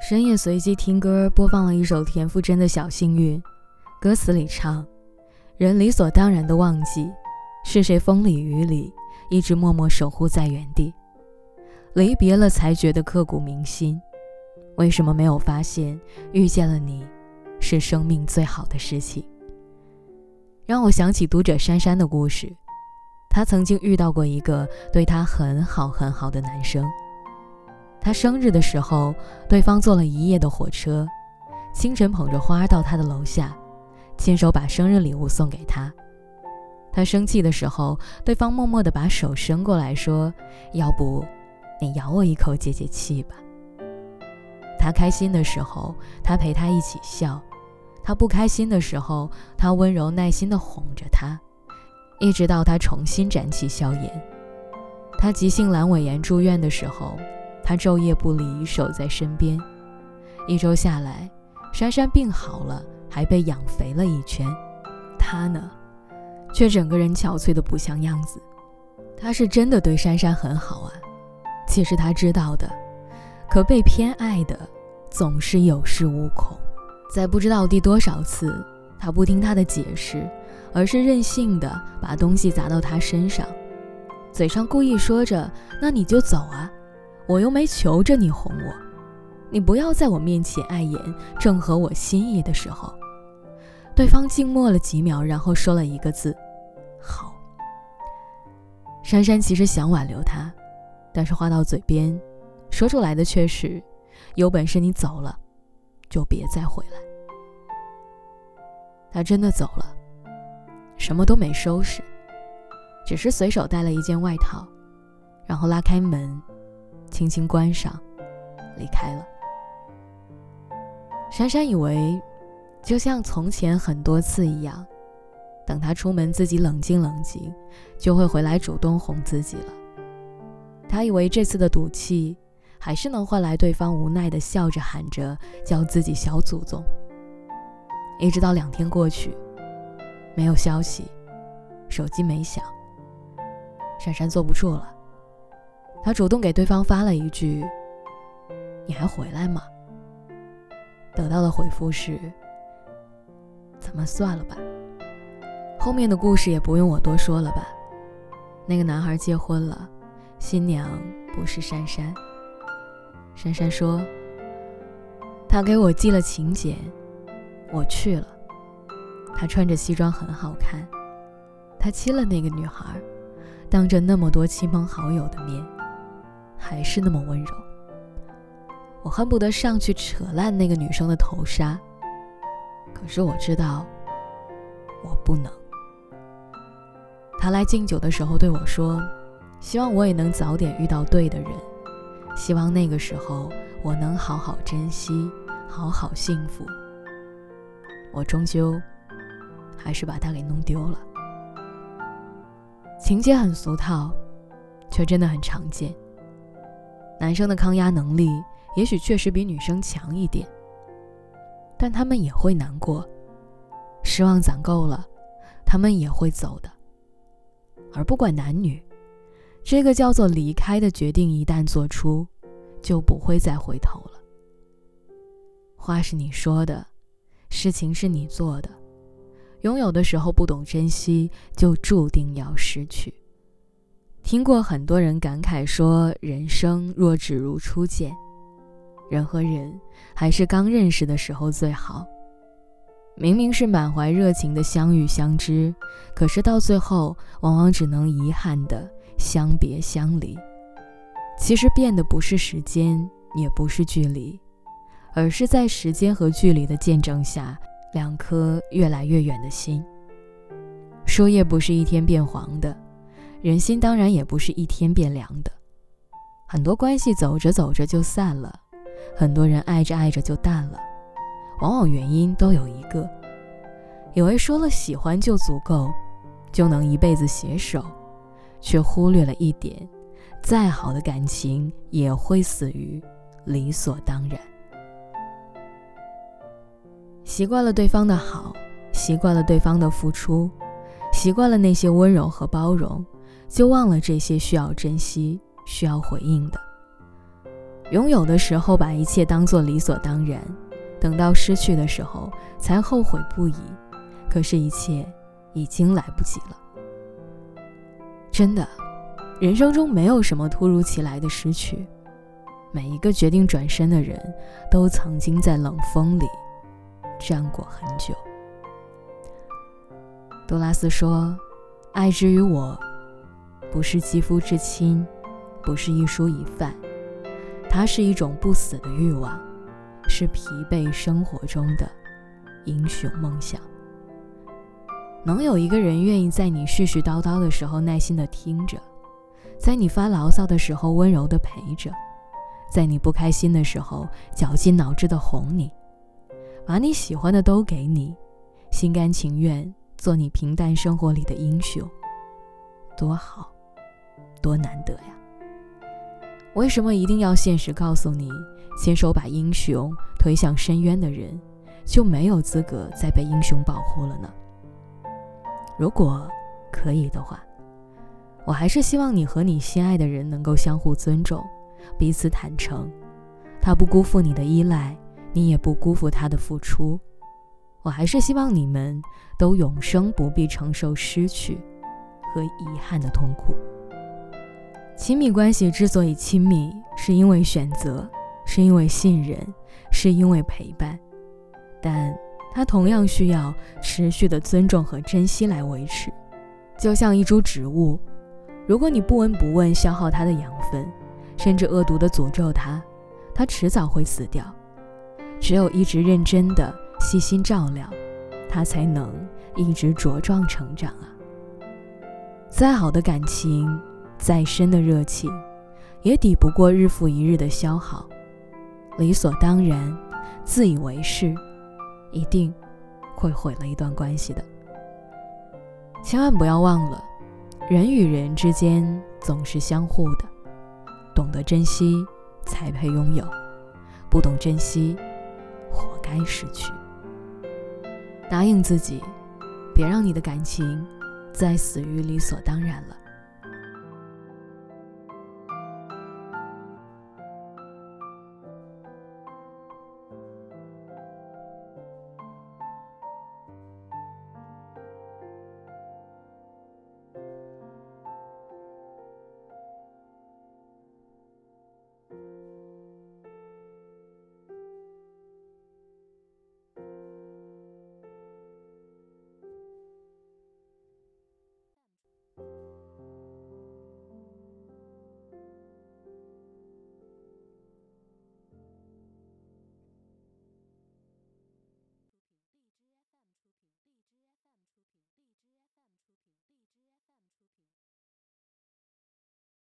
深夜随机听歌，播放了一首田馥甄的小幸运。歌词里唱：“人理所当然的忘记，是谁风里雨里一直默默守护在原地。离别了才觉得刻骨铭心，为什么没有发现遇见了你，是生命最好的事情？”让我想起读者珊珊的故事，她曾经遇到过一个对她很好很好的男生。他生日的时候，对方坐了一夜的火车，清晨捧着花到他的楼下，亲手把生日礼物送给他。他生气的时候，对方默默地把手伸过来说：“要不，你咬我一口解解气吧。”他开心的时候，他陪他一起笑；他不开心的时候，他温柔耐心地哄着他，一直到他重新展起笑颜。他急性阑尾炎住院的时候。他昼夜不离，守在身边。一周下来，珊珊病好了，还被养肥了一圈。他呢，却整个人憔悴的不像样子。他是真的对珊珊很好啊，其实他知道的。可被偏爱的总是有恃无恐。在不知道第多少次，他不听他的解释，而是任性的把东西砸到他身上，嘴上故意说着：“那你就走啊。”我又没求着你哄我，你不要在我面前碍眼。正合我心意的时候，对方静默了几秒，然后说了一个字：“好。”珊珊其实想挽留他，但是话到嘴边，说出来的却是：“有本事你走了，就别再回来。”他真的走了，什么都没收拾，只是随手带了一件外套，然后拉开门。轻轻关上，离开了。珊珊以为，就像从前很多次一样，等他出门自己冷静冷静，就会回来主动哄自己了。他以为这次的赌气，还是能换来对方无奈的笑着喊着叫自己小祖宗。一直到两天过去，没有消息，手机没响，珊珊坐不住了。她主动给对方发了一句：“你还回来吗？”得到的回复是：“咱们算了吧。”后面的故事也不用我多说了吧？那个男孩结婚了，新娘不是珊珊。珊珊说：“他给我寄了请柬，我去了。他穿着西装很好看，他亲了那个女孩，当着那么多亲朋好友的面。”还是那么温柔，我恨不得上去扯烂那个女生的头纱。可是我知道，我不能。他来敬酒的时候对我说：“希望我也能早点遇到对的人，希望那个时候我能好好珍惜，好好幸福。”我终究还是把他给弄丢了。情节很俗套，却真的很常见。男生的抗压能力也许确实比女生强一点，但他们也会难过，失望攒够了，他们也会走的。而不管男女，这个叫做离开的决定一旦做出，就不会再回头了。话是你说的，事情是你做的，拥有的时候不懂珍惜，就注定要失去。听过很多人感慨说：“人生若只如初见，人和人还是刚认识的时候最好。明明是满怀热情的相遇相知，可是到最后往往只能遗憾的相别相离。其实变的不是时间，也不是距离，而是在时间和距离的见证下，两颗越来越远的心。树叶不是一天变黄的。”人心当然也不是一天变凉的，很多关系走着走着就散了，很多人爱着爱着就淡了，往往原因都有一个：以为说了喜欢就足够，就能一辈子携手，却忽略了一点，再好的感情也会死于理所当然。习惯了对方的好，习惯了对方的付出，习惯了那些温柔和包容。就忘了这些需要珍惜、需要回应的。拥有的时候把一切当作理所当然，等到失去的时候才后悔不已。可是，一切已经来不及了。真的，人生中没有什么突如其来的失去。每一个决定转身的人，都曾经在冷风里战过很久。多拉斯说：“爱之于我，不是肌肤之亲，不是一蔬一饭，它是一种不死的欲望，是疲惫生活中的英雄梦想。能有一个人愿意在你絮絮叨叨的时候耐心的听着，在你发牢骚的时候温柔的陪着。”在你不开心的时候，绞尽脑汁的哄你，把你喜欢的都给你，心甘情愿做你平淡生活里的英雄，多好，多难得呀！为什么一定要现实告诉你，亲手把英雄推向深渊的人，就没有资格再被英雄保护了呢？如果可以的话，我还是希望你和你心爱的人能够相互尊重。彼此坦诚，他不辜负你的依赖，你也不辜负他的付出。我还是希望你们都永生不必承受失去和遗憾的痛苦。亲密关系之所以亲密，是因为选择，是因为信任，是因为陪伴，但它同样需要持续的尊重和珍惜来维持。就像一株植物，如果你不闻不问消耗它的养分。甚至恶毒的诅咒它，它迟早会死掉。只有一直认真的、细心照料，他才能一直茁壮成长啊！再好的感情，再深的热情，也抵不过日复一日的消耗。理所当然、自以为是，一定会毁了一段关系的。千万不要忘了，人与人之间总是相互的。懂得珍惜，才配拥有；不懂珍惜，该失去。答应自己，别让你的感情再死于理所当然了。